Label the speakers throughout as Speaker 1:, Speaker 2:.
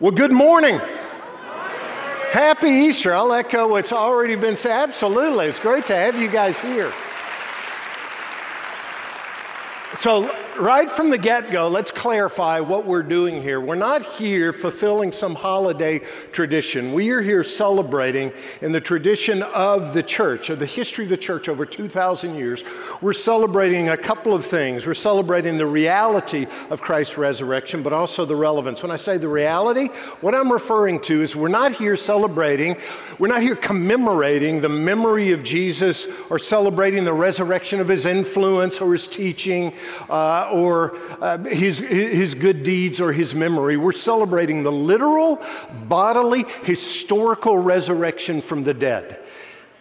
Speaker 1: Well, good morning. Happy Easter. I'll echo what's already been said. Absolutely. It's great to have you guys here. So right from the get go, let's clarify what we're doing here. We're not here fulfilling some holiday tradition. We are here celebrating in the tradition of the church, of the history of the church over 2,000 years. We're celebrating a couple of things. We're celebrating the reality of Christ's resurrection, but also the relevance. When I say the reality, what I'm referring to is we're not here celebrating, we're not here commemorating the memory of Jesus or celebrating the resurrection of his influence or his teaching. Uh, or uh, his, his good deeds or his memory. We're celebrating the literal, bodily, historical resurrection from the dead.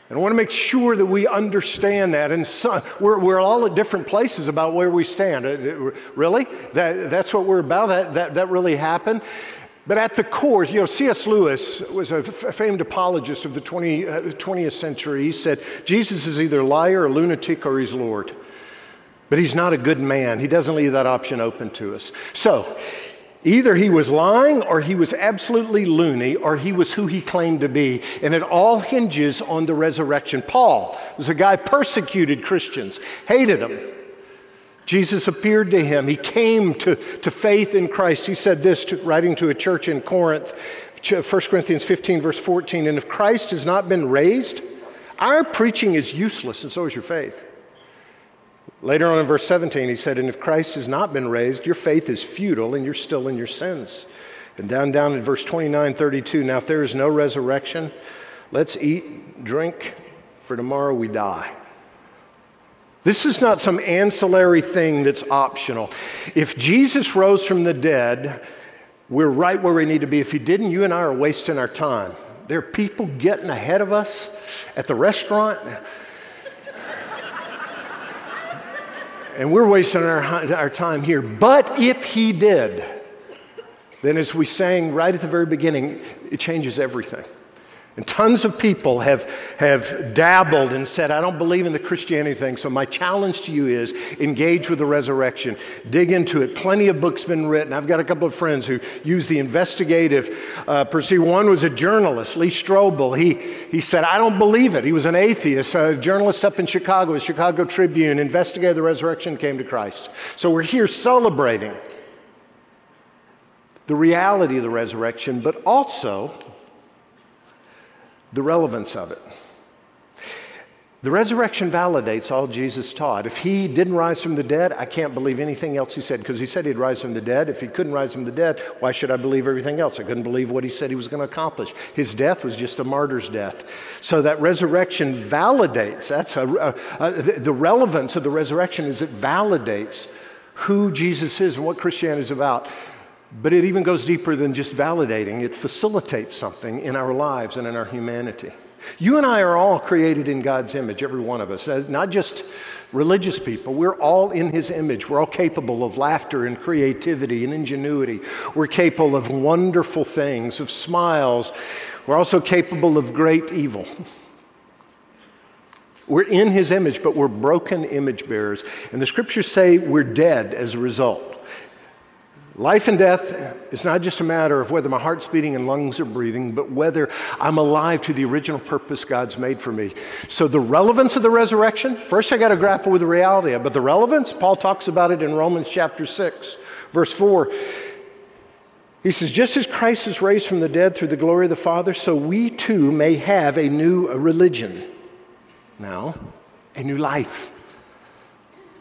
Speaker 1: And I want to make sure that we understand that. And so, we're, we're all at different places about where we stand. Uh, really? That, that's what we're about? That, that, that really happened? But at the core, you know, C.S. Lewis was a famed apologist of the 20, uh, 20th century. He said, Jesus is either a liar, a lunatic, or he's Lord. But he's not a good man. He doesn't leave that option open to us. So either he was lying or he was absolutely loony or he was who he claimed to be. And it all hinges on the resurrection. Paul was a guy persecuted Christians, hated them. Jesus appeared to him. He came to, to faith in Christ. He said this, to, writing to a church in Corinth, 1 Corinthians 15, verse 14. And if Christ has not been raised, our preaching is useless, and so is your faith. Later on in verse 17, he said, And if Christ has not been raised, your faith is futile and you're still in your sins. And down, down in verse 29, 32, now if there is no resurrection, let's eat, drink, for tomorrow we die. This is not some ancillary thing that's optional. If Jesus rose from the dead, we're right where we need to be. If he didn't, you and I are wasting our time. There are people getting ahead of us at the restaurant And we're wasting our, our time here. But if he did, then as we sang right at the very beginning, it changes everything. And tons of people have, have dabbled and said, I don't believe in the Christianity thing. So, my challenge to you is engage with the resurrection, dig into it. Plenty of books been written. I've got a couple of friends who use the investigative uh, pursuit. One was a journalist, Lee Strobel. He, he said, I don't believe it. He was an atheist, a journalist up in Chicago, the Chicago Tribune, investigated the resurrection, came to Christ. So, we're here celebrating the reality of the resurrection, but also the relevance of it. The resurrection validates all Jesus taught. If he didn't rise from the dead, I can't believe anything else he said because he said he'd rise from the dead. If he couldn't rise from the dead, why should I believe everything else? I couldn't believe what he said he was going to accomplish. His death was just a martyr's death. So that resurrection validates. That's a, a, a, the relevance of the resurrection is it validates who Jesus is and what Christianity is about. But it even goes deeper than just validating, it facilitates something in our lives and in our humanity. You and I are all created in God's image, every one of us, uh, not just religious people. We're all in His image. We're all capable of laughter and creativity and ingenuity. We're capable of wonderful things, of smiles. We're also capable of great evil. We're in His image, but we're broken image bearers. And the scriptures say we're dead as a result. Life and death is not just a matter of whether my heart's beating and lungs are breathing, but whether I'm alive to the original purpose God's made for me. So, the relevance of the resurrection, first I got to grapple with the reality of it. But the relevance, Paul talks about it in Romans chapter 6, verse 4. He says, just as Christ is raised from the dead through the glory of the Father, so we too may have a new religion now, a new life.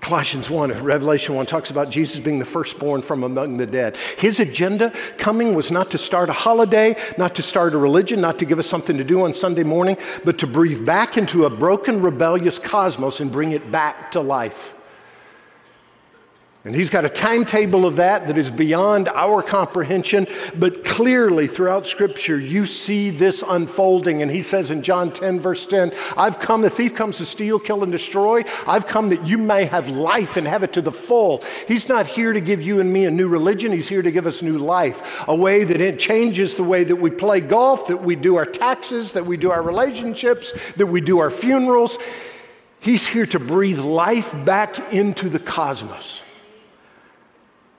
Speaker 1: Colossians 1, Revelation 1 talks about Jesus being the firstborn from among the dead. His agenda coming was not to start a holiday, not to start a religion, not to give us something to do on Sunday morning, but to breathe back into a broken, rebellious cosmos and bring it back to life. And he's got a timetable of that that is beyond our comprehension, but clearly throughout Scripture, you see this unfolding. And he says in John 10, verse 10, I've come, the thief comes to steal, kill, and destroy. I've come that you may have life and have it to the full. He's not here to give you and me a new religion, he's here to give us new life, a way that it changes the way that we play golf, that we do our taxes, that we do our relationships, that we do our funerals. He's here to breathe life back into the cosmos.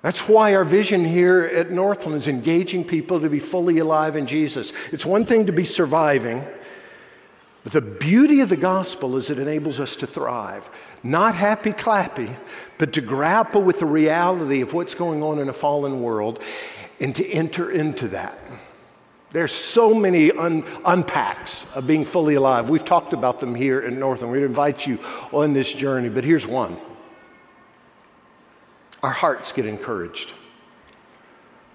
Speaker 1: That's why our vision here at Northland is engaging people to be fully alive in Jesus. It's one thing to be surviving, but the beauty of the gospel is it enables us to thrive. Not happy clappy, but to grapple with the reality of what's going on in a fallen world and to enter into that. There's so many un- unpacks of being fully alive. We've talked about them here in Northland. We'd invite you on this journey, but here's one. Our hearts get encouraged.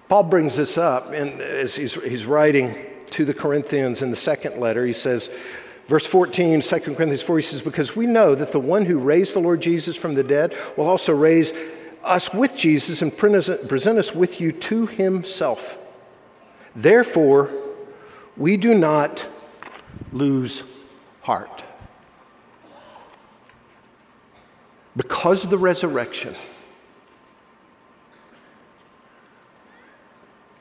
Speaker 1: Paul brings this up and as he's, he's writing to the Corinthians in the second letter. He says, verse 14, 2 Corinthians 4, he says, Because we know that the one who raised the Lord Jesus from the dead will also raise us with Jesus and present us with you to himself. Therefore, we do not lose heart. Because of the resurrection,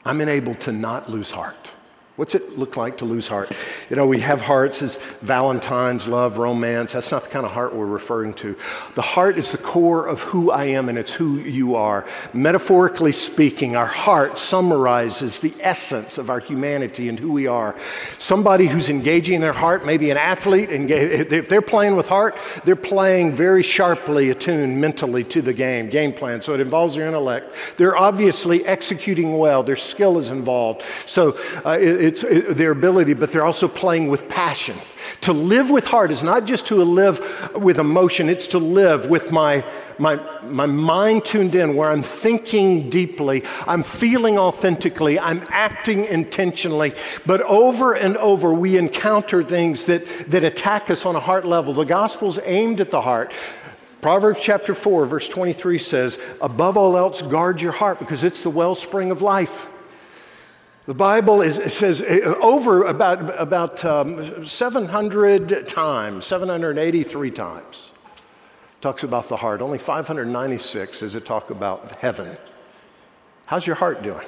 Speaker 1: I'm enabled to not lose heart. What's it look like to lose heart? You know, we have hearts as Valentine's, love, romance. That's not the kind of heart we're referring to. The heart is the core of who I am and it's who you are. Metaphorically speaking, our heart summarizes the essence of our humanity and who we are. Somebody who's engaging their heart, maybe an athlete, if they're playing with heart, they're playing very sharply attuned mentally to the game, game plan. So it involves their intellect. They're obviously executing well, their skill is involved. So uh, it, it's uh, their ability, but they're also playing with passion. To live with heart is not just to live with emotion, it's to live with my, my, my mind tuned in, where I'm thinking deeply, I'm feeling authentically, I'm acting intentionally. But over and over, we encounter things that, that attack us on a heart level. The gospel's aimed at the heart. Proverbs chapter 4, verse 23 says, Above all else, guard your heart because it's the wellspring of life. The Bible is, says eh, over about, about um, 700 times, 783 times, talks about the heart. Only 596 does it talk about heaven. How's your heart doing?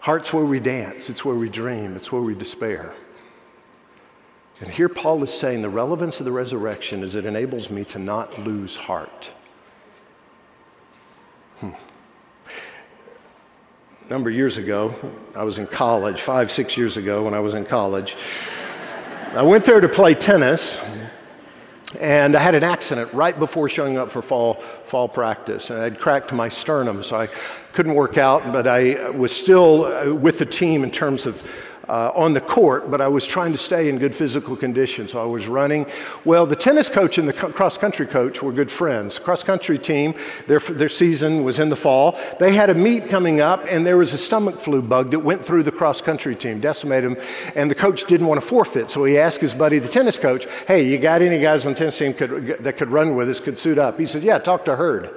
Speaker 1: Heart's where we dance, it's where we dream, it's where we despair. And here Paul is saying the relevance of the resurrection is it enables me to not lose heart. a number of years ago. I was in college, five, six years ago when I was in college. I went there to play tennis, and I had an accident right before showing up for fall, fall practice. And I'd cracked my sternum, so I couldn't work out, but I was still uh, with the team in terms of uh, on the court, but I was trying to stay in good physical condition, so I was running. Well, the tennis coach and the co- cross country coach were good friends. Cross country team, their, their season was in the fall. They had a meet coming up, and there was a stomach flu bug that went through the cross country team, decimated them, and the coach didn't want to forfeit, so he asked his buddy, the tennis coach, Hey, you got any guys on the tennis team could, that could run with us, could suit up? He said, Yeah, talk to Hurd.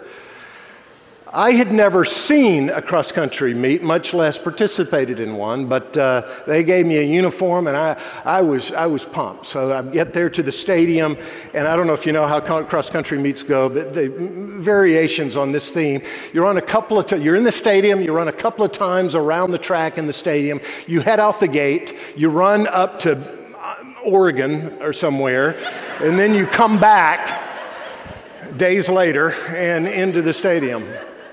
Speaker 1: I had never seen a cross country meet, much less participated in one, but uh, they gave me a uniform and I, I, was, I was pumped. So I get there to the stadium, and I don't know if you know how cross country meets go, but the variations on this theme. You're, on a couple of t- you're in the stadium, you run a couple of times around the track in the stadium, you head out the gate, you run up to uh, Oregon or somewhere, and then you come back days later and into the stadium.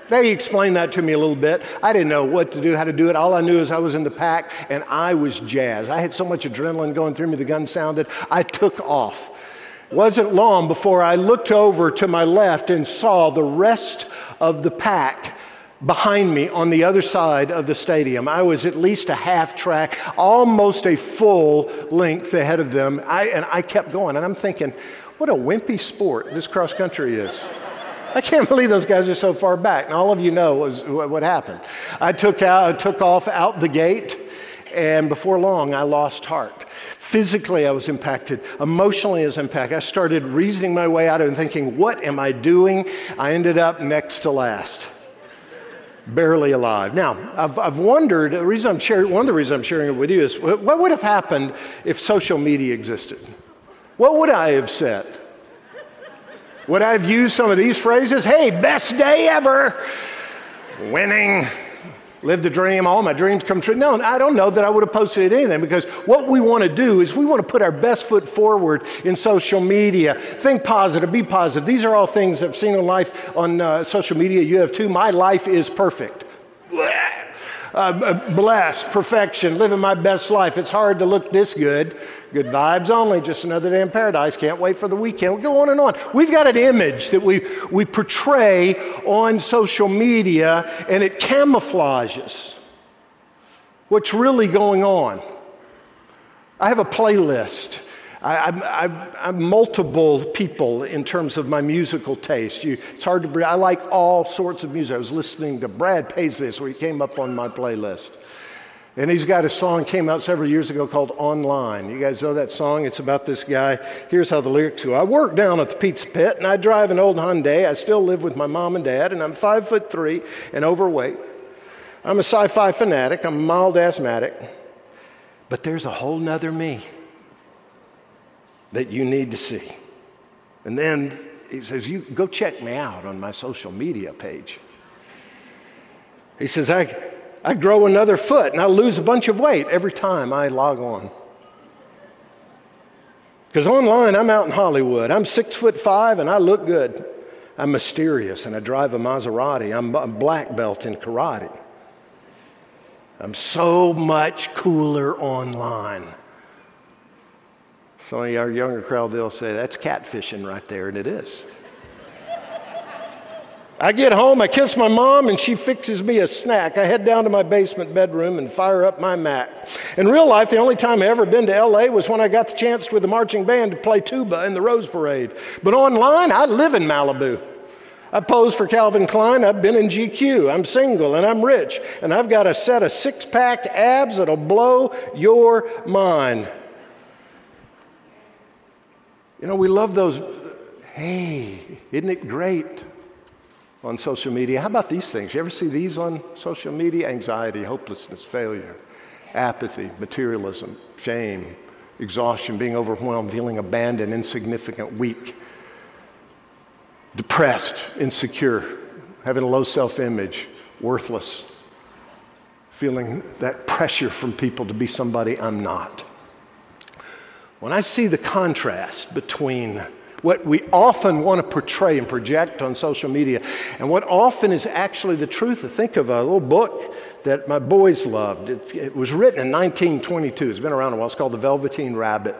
Speaker 1: They explained that to me a little bit. I didn't know what to do, how to do it. All I knew is I was in the pack and I was jazzed. I had so much adrenaline going through me, the gun sounded. I took off. It wasn't long before I looked over to my left and saw the rest of the pack behind me on the other side of the stadium. I was at least a half track, almost a full length ahead of them. I, and I kept going. And I'm thinking, what a wimpy sport this cross country is. I can't believe those guys are so far back. And all of you know was, what happened. I took, out, took off out the gate, and before long, I lost heart. Physically, I was impacted. Emotionally, I was impacted. I started reasoning my way out of it and thinking, what am I doing? I ended up next to last barely alive. Now, I've, I've wondered, the reason I'm sharing, one of the reasons I'm sharing it with you is what would have happened if social media existed? What would I have said? Would I have used some of these phrases? Hey, best day ever, winning, live the dream, all my dreams come true. No, I don't know that I would have posted anything because what we want to do is we want to put our best foot forward in social media. Think positive, be positive. These are all things I've seen in life on uh, social media. You have too. My life is perfect. Blah uh, blessed, perfection, living my best life. It's hard to look this good. Good vibes only, just another day in paradise. Can't wait for the weekend. We go on and on. We've got an image that we, we portray on social media, and it camouflages what's really going on. I have a playlist I, am multiple people in terms of my musical taste. You, it's hard to, I like all sorts of music. I was listening to Brad Paisley this he came up on my playlist. And he's got a song came out several years ago called Online. You guys know that song? It's about this guy. Here's how the lyrics go. I work down at the pizza pit and I drive an old Hyundai. I still live with my mom and dad and I'm five foot three and overweight. I'm a sci-fi fanatic. I'm a mild asthmatic. But there's a whole nother me that you need to see. And then he says, You go check me out on my social media page. He says, I, I grow another foot and I lose a bunch of weight every time I log on. Because online, I'm out in Hollywood. I'm six foot five and I look good. I'm mysterious and I drive a Maserati. I'm a black belt in karate. I'm so much cooler online. Some of our younger crowd, they'll say, that's catfishing right there, and it is. I get home, I kiss my mom, and she fixes me a snack. I head down to my basement bedroom and fire up my Mac. In real life, the only time I ever been to LA was when I got the chance with the marching band to play tuba in the Rose Parade. But online, I live in Malibu. I pose for Calvin Klein, I've been in GQ, I'm single and I'm rich, and I've got a set of six pack abs that'll blow your mind. You know, we love those, hey, isn't it great on social media? How about these things? You ever see these on social media? Anxiety, hopelessness, failure, apathy, materialism, shame, exhaustion, being overwhelmed, feeling abandoned, insignificant, weak, depressed, insecure, having a low self image, worthless, feeling that pressure from people to be somebody I'm not. When I see the contrast between what we often want to portray and project on social media and what often is actually the truth, I think of a little book that my boys loved. It, it was written in 1922, it's been around a while, it's called The Velveteen Rabbit.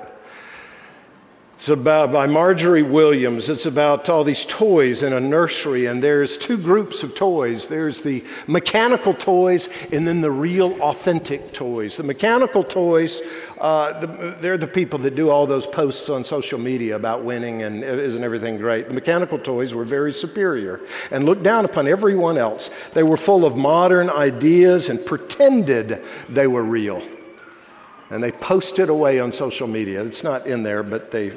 Speaker 1: It's about by Margery Williams. It's about all these toys in a nursery, and there's two groups of toys. There's the mechanical toys, and then the real, authentic toys. The mechanical toys, uh, the, they're the people that do all those posts on social media about winning and isn't everything great. The mechanical toys were very superior and looked down upon everyone else. They were full of modern ideas and pretended they were real. And they post it away on social media. It's not in there, but they,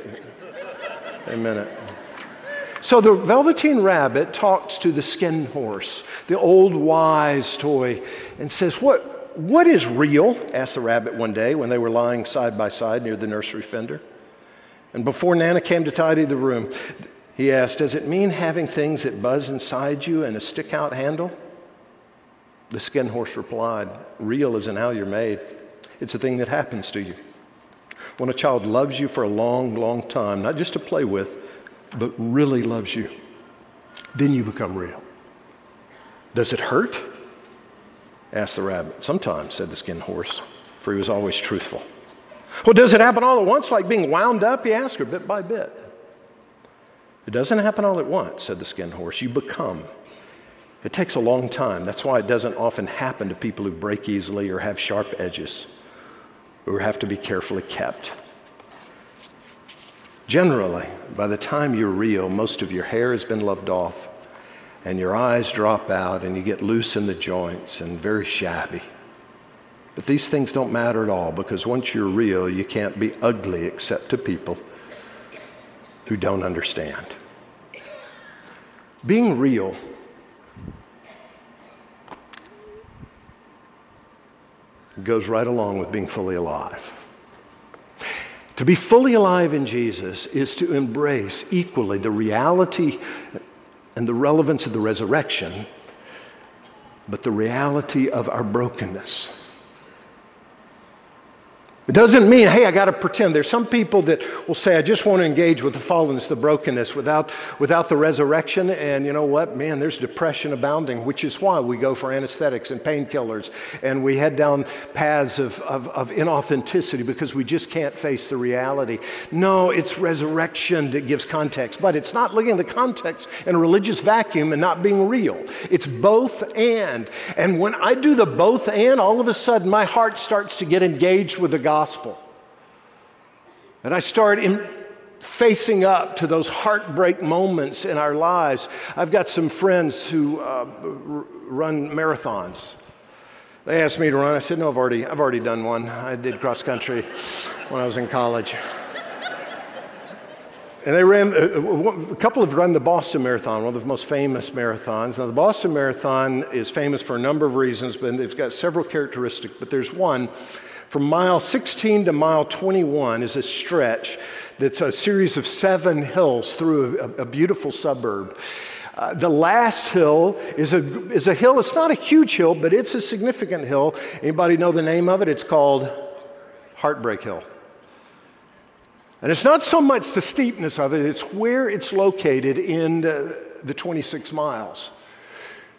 Speaker 1: they meant it. So the Velveteen Rabbit talks to the skin horse, the old wise toy, and says, What, what is real? asked the rabbit one day when they were lying side by side near the nursery fender. And before Nana came to tidy the room, he asked, Does it mean having things that buzz inside you and a stick out handle? The skin horse replied, Real isn't how you're made. It's a thing that happens to you. When a child loves you for a long, long time, not just to play with, but really loves you, then you become real. Does it hurt? asked the rabbit. Sometimes, said the skinned horse, for he was always truthful. Well, does it happen all at once, like being wound up? He asked her, bit by bit. It doesn't happen all at once, said the skinned horse. You become. It takes a long time. That's why it doesn't often happen to people who break easily or have sharp edges or have to be carefully kept. Generally, by the time you're real, most of your hair has been loved off, and your eyes drop out, and you get loose in the joints and very shabby. But these things don't matter at all because once you're real, you can't be ugly except to people who don't understand. Being real goes right along with being fully alive. To be fully alive in Jesus is to embrace equally the reality and the relevance of the resurrection, but the reality of our brokenness it doesn't mean, hey, I got to pretend. There's some people that will say, I just want to engage with the fallenness, the brokenness, without, without the resurrection. And you know what? Man, there's depression abounding, which is why we go for anesthetics and painkillers and we head down paths of, of, of inauthenticity because we just can't face the reality. No, it's resurrection that gives context, but it's not looking at the context in a religious vacuum and not being real. It's both and. And when I do the both and, all of a sudden my heart starts to get engaged with the God gospel. And I start in facing up to those heartbreak moments in our lives. I've got some friends who uh, run marathons. They asked me to run. I said, "No, I've already, I've already done one. I did cross country when I was in college." And they ran, uh, uh, a couple have run the Boston Marathon, one of the most famous marathons. Now, the Boston Marathon is famous for a number of reasons, but it's got several characteristics. But there's one from mile 16 to mile 21 is a stretch that's a series of seven hills through a, a beautiful suburb. Uh, the last hill is a, is a hill, it's not a huge hill, but it's a significant hill. Anybody know the name of it? It's called Heartbreak Hill. And it's not so much the steepness of it, it's where it's located in the, the 26 miles.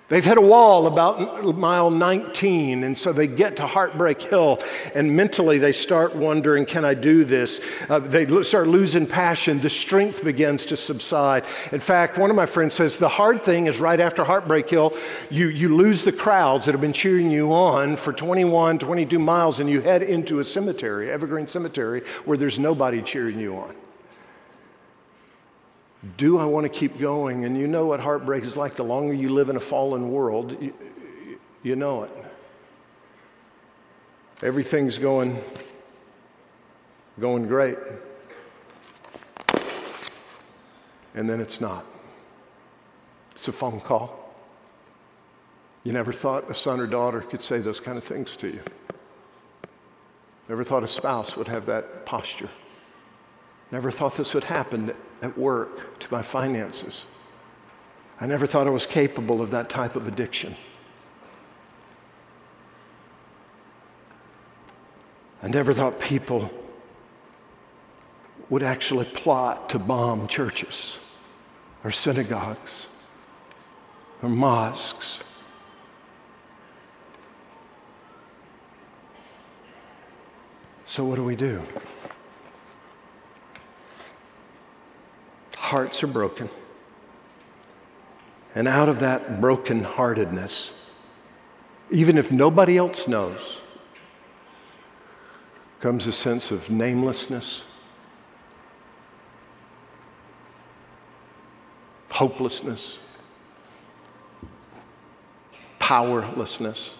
Speaker 1: They've hit a wall about mile 19, and so they get to Heartbreak Hill, and mentally they start wondering, Can I do this? Uh, they lo- start losing passion. The strength begins to subside. In fact, one of my friends says, The hard thing is right after Heartbreak Hill, you, you lose the crowds that have been cheering you on for 21, 22 miles, and you head into a cemetery, Evergreen Cemetery, where there's nobody cheering you on do I want to keep going? And you know what heartbreak is like. The longer you live in a fallen world, you, you know it. Everything's going going great. And then it's not. It's a phone call. You never thought a son or daughter could say those kind of things to you. Never thought a spouse would have that posture. Never thought this would happen at work, to my finances. I never thought I was capable of that type of addiction. I never thought people would actually plot to bomb churches or synagogues or mosques. So, what do we do? hearts are broken. And out of that brokenheartedness, even if nobody else knows, comes a sense of namelessness, hopelessness, powerlessness.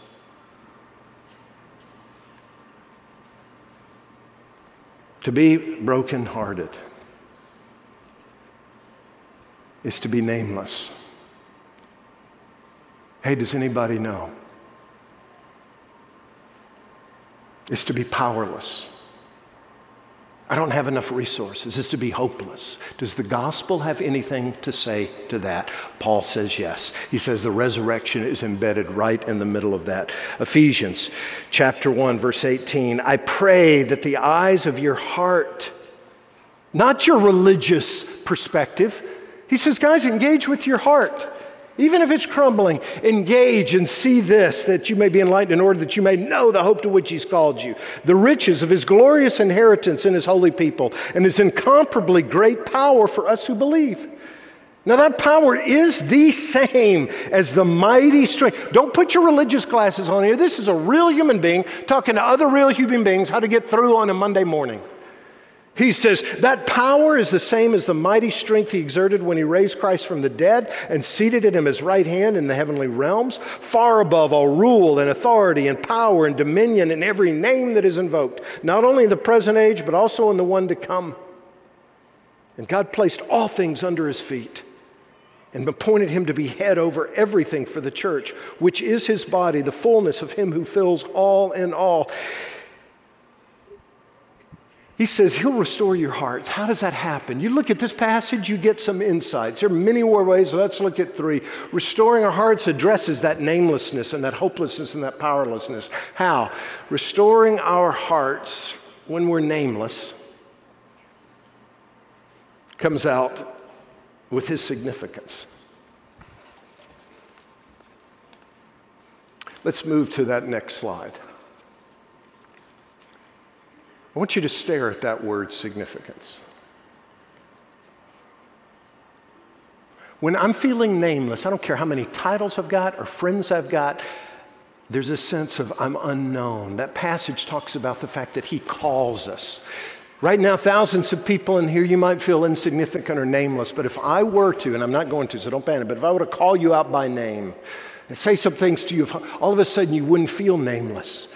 Speaker 1: To be brokenhearted is to be nameless. Hey, does anybody know? Is to be powerless. I don't have enough resources. Is to be hopeless. Does the gospel have anything to say to that? Paul says yes. He says the resurrection is embedded right in the middle of that. Ephesians chapter 1 verse 18. I pray that the eyes of your heart not your religious perspective, he says, guys, engage with your heart. Even if it's crumbling, engage and see this that you may be enlightened in order that you may know the hope to which He's called you, the riches of His glorious inheritance in His holy people, and His incomparably great power for us who believe. Now, that power is the same as the mighty strength. Don't put your religious glasses on here. This is a real human being talking to other real human beings how to get through on a Monday morning. He says that power is the same as the mighty strength he exerted when he raised Christ from the dead and seated at his right hand in the heavenly realms, far above all rule and authority and power and dominion and every name that is invoked, not only in the present age, but also in the one to come. And God placed all things under his feet and appointed him to be head over everything for the church, which is his body, the fullness of him who fills all in all. He says he'll restore your hearts. How does that happen? You look at this passage, you get some insights. There are many more ways. Let's look at three. Restoring our hearts addresses that namelessness and that hopelessness and that powerlessness. How? Restoring our hearts when we're nameless comes out with his significance. Let's move to that next slide. I want you to stare at that word significance. When I'm feeling nameless, I don't care how many titles I've got or friends I've got, there's a sense of I'm unknown. That passage talks about the fact that He calls us. Right now, thousands of people in here, you might feel insignificant or nameless, but if I were to, and I'm not going to, so don't panic, but if I were to call you out by name and say some things to you, all of a sudden you wouldn't feel nameless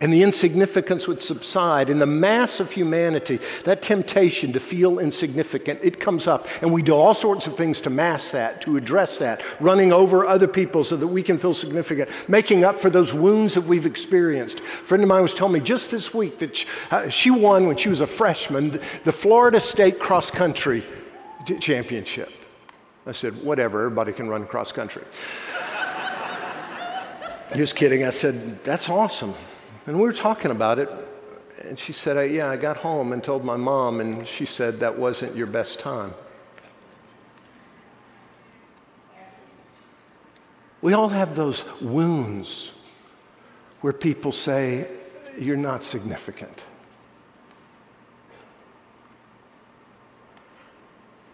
Speaker 1: and the insignificance would subside. In the mass of humanity, that temptation to feel insignificant, it comes up. And we do all sorts of things to mask that, to address that, running over other people so that we can feel significant, making up for those wounds that we've experienced. A friend of mine was telling me just this week that uh, she won, when she was a freshman, the Florida State Cross Country Championship. I said, whatever, everybody can run cross country. just kidding. I said, that's awesome. And we were talking about it, and she said, I, Yeah, I got home and told my mom, and she said, That wasn't your best time. We all have those wounds where people say, You're not significant.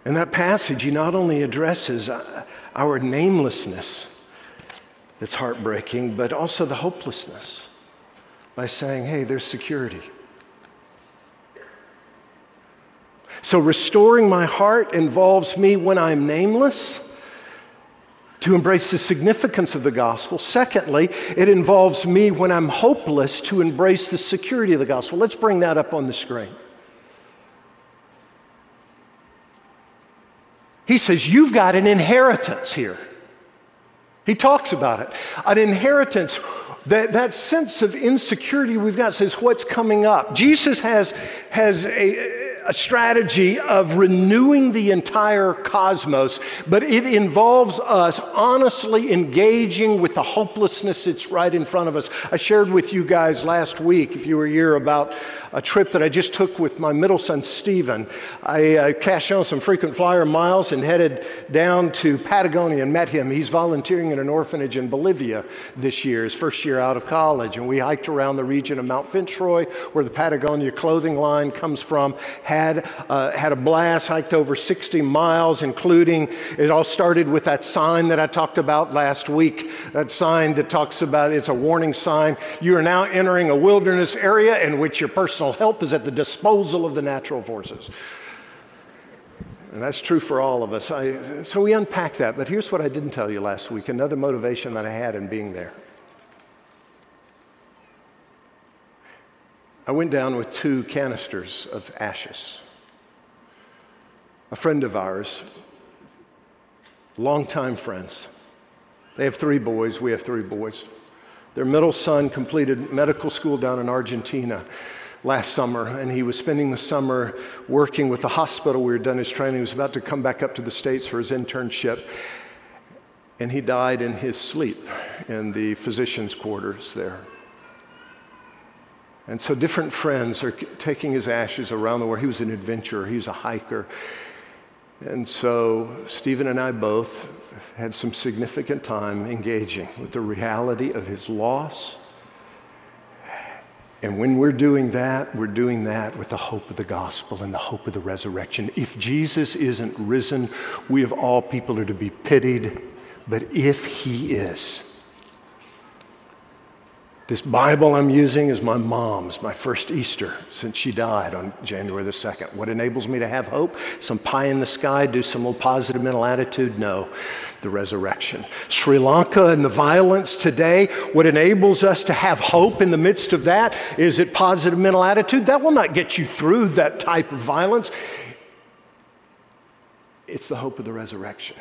Speaker 1: And that passage, he not only addresses uh, our namelessness that's heartbreaking, but also the hopelessness by saying, hey, there's security. So, restoring my heart involves me when I'm nameless to embrace the significance of the gospel. Secondly, it involves me when I'm hopeless to embrace the security of the gospel. Let's bring that up on the screen. He says, You've got an inheritance here. He talks about it an inheritance that, that sense of insecurity we've got says, What's coming up? Jesus has, has a, a strategy of renewing the entire cosmos, but it involves us honestly engaging with the hopelessness that's right in front of us. I shared with you guys last week, if you were here, about a trip that I just took with my middle son, Stephen. I uh, cashed on some frequent flyer miles and headed down to Patagonia and met him. He's volunteering in an orphanage in Bolivia this year, his first year out of college. And we hiked around the region of Mount Fitzroy, where the Patagonia clothing line comes from had, uh, had a blast, hiked over 60 miles, including it all started with that sign that I talked about last week. That sign that talks about it's a warning sign. You are now entering a wilderness area in which your personal health is at the disposal of the natural forces. And that's true for all of us. I, so we unpack that, but here's what I didn't tell you last week another motivation that I had in being there. I went down with two canisters of ashes. A friend of ours, longtime friends, they have three boys, we have three boys. Their middle son completed medical school down in Argentina last summer, and he was spending the summer working with the hospital. We had done his training. He was about to come back up to the States for his internship, and he died in his sleep in the physician's quarters there. And so different friends are taking his ashes around the world. He was an adventurer, he was a hiker. And so Stephen and I both had some significant time engaging with the reality of his loss. And when we're doing that, we're doing that with the hope of the gospel and the hope of the resurrection. If Jesus isn't risen, we of all people are to be pitied. But if he is, this Bible I'm using is my mom's, my first Easter since she died on January the 2nd. What enables me to have hope? Some pie in the sky? Do some little positive mental attitude? No, the resurrection. Sri Lanka and the violence today, what enables us to have hope in the midst of that? Is it positive mental attitude? That will not get you through that type of violence. It's the hope of the resurrection.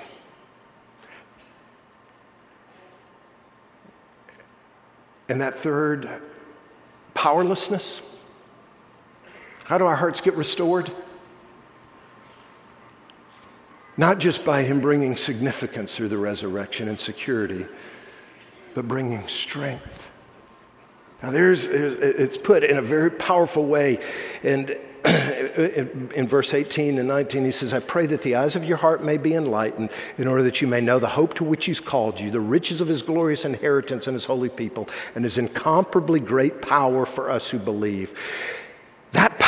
Speaker 1: And that third, powerlessness. How do our hearts get restored? Not just by Him bringing significance through the resurrection and security, but bringing strength. Now, there's, it's put in a very powerful way. And in verse 18 and 19, he says, I pray that the eyes of your heart may be enlightened in order that you may know the hope to which he's called you, the riches of his glorious inheritance in his holy people, and his incomparably great power for us who believe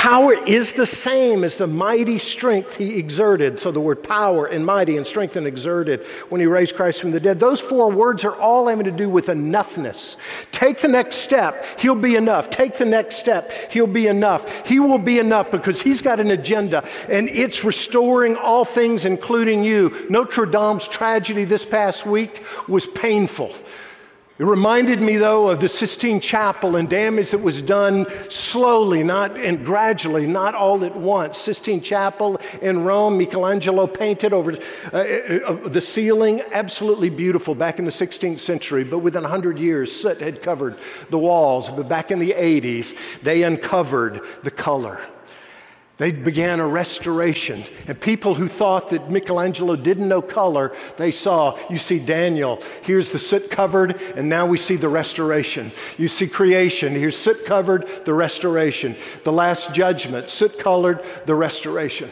Speaker 1: power is the same as the mighty strength he exerted. So the word power and mighty and strength and exerted when he raised Christ from the dead. Those four words are all having to do with enoughness. Take the next step, he'll be enough. Take the next step, he'll be enough. He will be enough because he's got an agenda and it's restoring all things, including you. Notre Dame's tragedy this past week was painful. It reminded me, though, of the Sistine Chapel and damage that was done slowly, not and gradually, not all at once. Sistine Chapel in Rome, Michelangelo painted over uh, uh, uh the ceiling, absolutely beautiful back in the 16th century. But within 100 years, soot had covered the walls. But back in the 80s, they uncovered the color. They began a restoration. And people who thought that Michelangelo didn't know color, they saw, you see Daniel, here's the soot covered, and now we see the restoration. You see creation, here's soot covered, the restoration. The last judgment, soot colored, the restoration.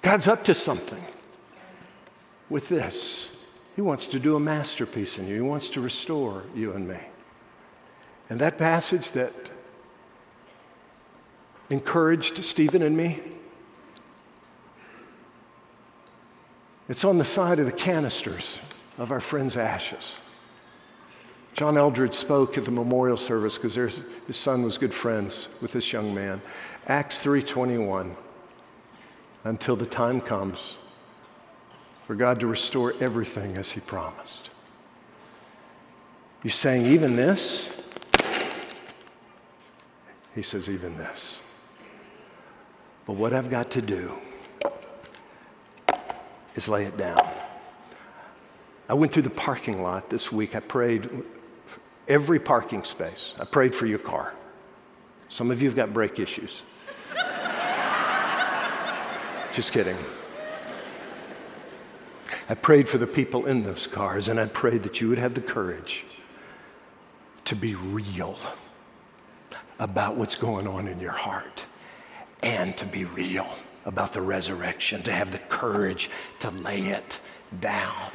Speaker 1: God's up to something with this. He wants to do a masterpiece in you, He wants to restore you and me. And that passage that encouraged Stephen and me, it's on the side of the canisters of our friend's ashes. John Eldredge spoke at the memorial service because his son was good friends with this young man. Acts 3:21 until the time comes for God to restore everything as he promised. You're saying even this? He says, even this. But what I've got to do is lay it down. I went through the parking lot this week. I prayed every parking space. I prayed for your car. Some of you have got brake issues. Just kidding. I prayed for the people in those cars, and I prayed that you would have the courage to be real about what's going on in your heart and to be real about the resurrection, to have the courage to lay it down.